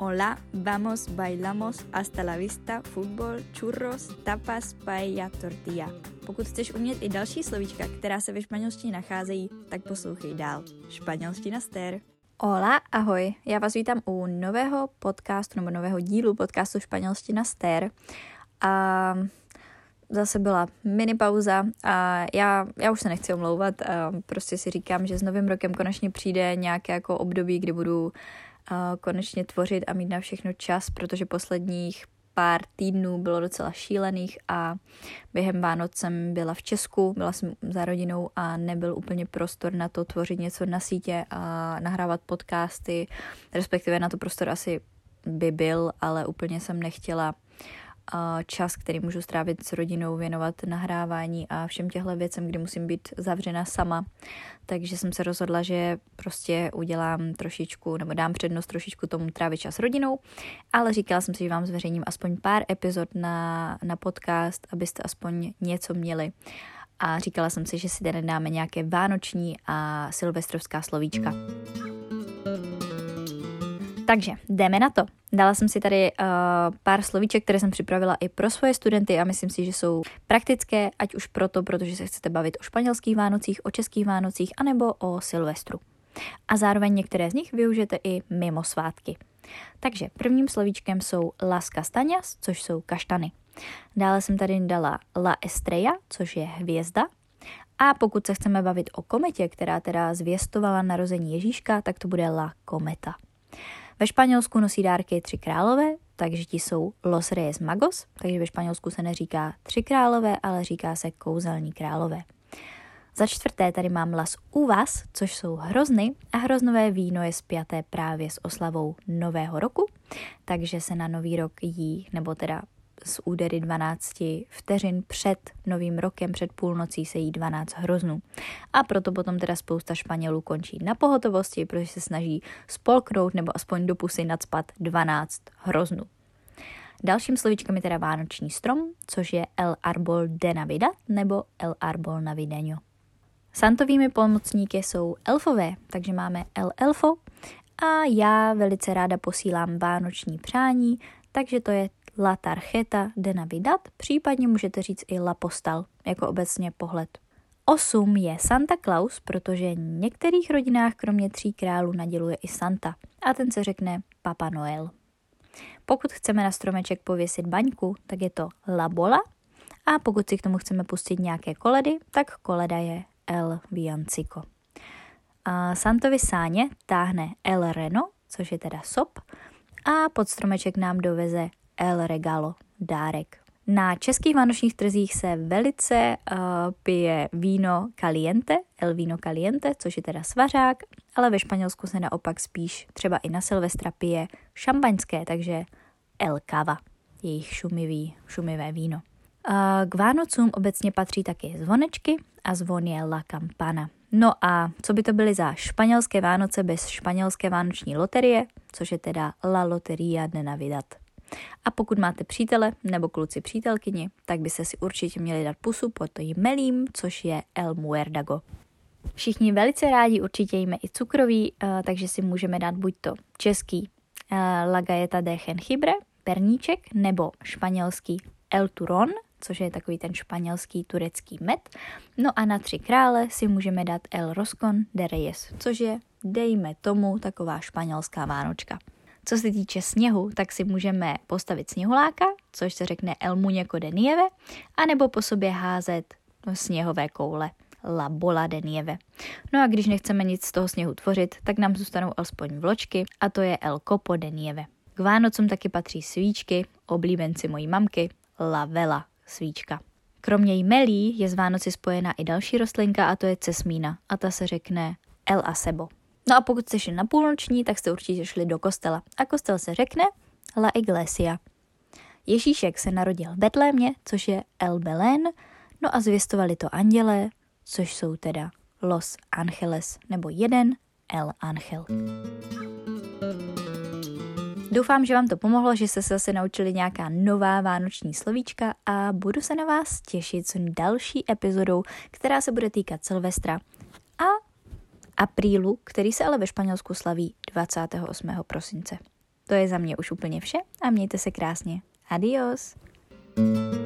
Hola, vamos, bailamos, hasta la vista, fútbol, churros, tapas, paella, tortilla. Pokud chceš umět i další slovíčka, která se ve španělštině nacházejí, tak poslouchej dál. Španělština stér. Hola, ahoj, já vás vítám u nového podcastu nebo nového dílu podcastu Španělština stér. A zase byla mini pauza a já, já už se nechci omlouvat, a prostě si říkám, že s novým rokem konečně přijde nějaké jako období, kdy budu konečně tvořit a mít na všechno čas, protože posledních pár týdnů bylo docela šílených a během Vánoc jsem byla v Česku, byla jsem za rodinou a nebyl úplně prostor na to tvořit něco na sítě a nahrávat podcasty, respektive na to prostor asi by byl, ale úplně jsem nechtěla čas, který můžu strávit s rodinou, věnovat nahrávání a všem těchto věcem, kdy musím být zavřena sama. Takže jsem se rozhodla, že prostě udělám trošičku, nebo dám přednost trošičku tomu trávit čas s rodinou, ale říkala jsem si, že vám zveřejním aspoň pár epizod na, na podcast, abyste aspoň něco měli. A říkala jsem si, že si tady dáme nějaké vánoční a silvestrovská slovíčka. Takže jdeme na to. Dala jsem si tady uh, pár slovíček, které jsem připravila i pro svoje studenty a myslím si, že jsou praktické, ať už proto, protože se chcete bavit o španělských Vánocích, o českých Vánocích, anebo o Silvestru. A zároveň některé z nich využijete i mimo svátky. Takže prvním slovíčkem jsou las castañas, což jsou kaštany. Dále jsem tady dala la estrella, což je hvězda. A pokud se chceme bavit o kometě, která teda zvěstovala narození Ježíška, tak to bude la kometa. Ve Španělsku nosí dárky tři králové, takže ti jsou Los Reyes Magos, takže ve Španělsku se neříká tři králové, ale říká se kouzelní králové. Za čtvrté tady mám Las Uvas, což jsou hrozny a hroznové víno je spjaté právě s oslavou Nového roku, takže se na Nový rok jí, nebo teda z údery 12 vteřin před novým rokem, před půlnocí se jí 12 hroznů. A proto potom teda spousta Španělů končí na pohotovosti, protože se snaží spolknout nebo aspoň do pusy nadspat 12 hroznů. Dalším slovíčkem je teda vánoční strom, což je El Arbol de Navidad nebo El Arbol Navideño. Santovými pomocníky jsou elfové, takže máme El Elfo a já velice ráda posílám vánoční přání, takže to je La tarjeta de Navidad, případně můžete říct i La postal, jako obecně pohled. Osm je Santa Claus, protože v některých rodinách kromě tří králů naděluje i Santa a ten se řekne Papa Noel. Pokud chceme na stromeček pověsit baňku, tak je to La Bola a pokud si k tomu chceme pustit nějaké koledy, tak koleda je El Viancico. A Santovi sáně táhne El Reno, což je teda sop, a pod stromeček nám doveze El Regalo, dárek. Na českých vánočních trzích se velice uh, pije víno caliente, el víno caliente, což je teda svařák, ale ve Španělsku se naopak spíš třeba i na Silvestra pije šampaňské, takže el cava, jejich šumivý, šumivé víno. Uh, k Vánocům obecně patří taky zvonečky a zvon je la campana. No a co by to byly za španělské Vánoce bez španělské vánoční loterie, což je teda La Loteria de Navidad. A pokud máte přítele nebo kluci přítelkyni, tak by se si určitě měli dát pusu pod to melím, což je El Muerdago. Všichni velice rádi určitě jíme i cukroví, eh, takže si můžeme dát buď to český eh, La de Jengibre, perníček, nebo španělský El Turon, což je takový ten španělský turecký med. No a na tři krále si můžeme dát El Roscon de Reyes, což je, dejme tomu, taková španělská vánočka. Co se týče sněhu, tak si můžeme postavit sněhuláka, což se řekne El Muñeco de Nieve, anebo po sobě házet sněhové koule. La bola de nieve. No a když nechceme nic z toho sněhu tvořit, tak nám zůstanou alespoň vločky a to je El Copo de nieve. K Vánocům taky patří svíčky, oblíbenci mojí mamky, La Vela svíčka. Kromě jmelí je z Vánoci spojená i další rostlinka a to je cesmína a ta se řekne El Acebo. No a pokud jste šli na půlnoční, tak jste určitě šli do kostela. A kostel se řekne La Iglesia. Ježíšek se narodil v Betlémě, což je El Belén, no a zvěstovali to andělé, což jsou teda Los Angeles, nebo jeden El Angel. Doufám, že vám to pomohlo, že jste se zase naučili nějaká nová vánoční slovíčka a budu se na vás těšit s další epizodou, která se bude týkat Silvestra a aprílu, který se ale ve Španělsku slaví 28. prosince. To je za mě už úplně vše a mějte se krásně. Adios! thank you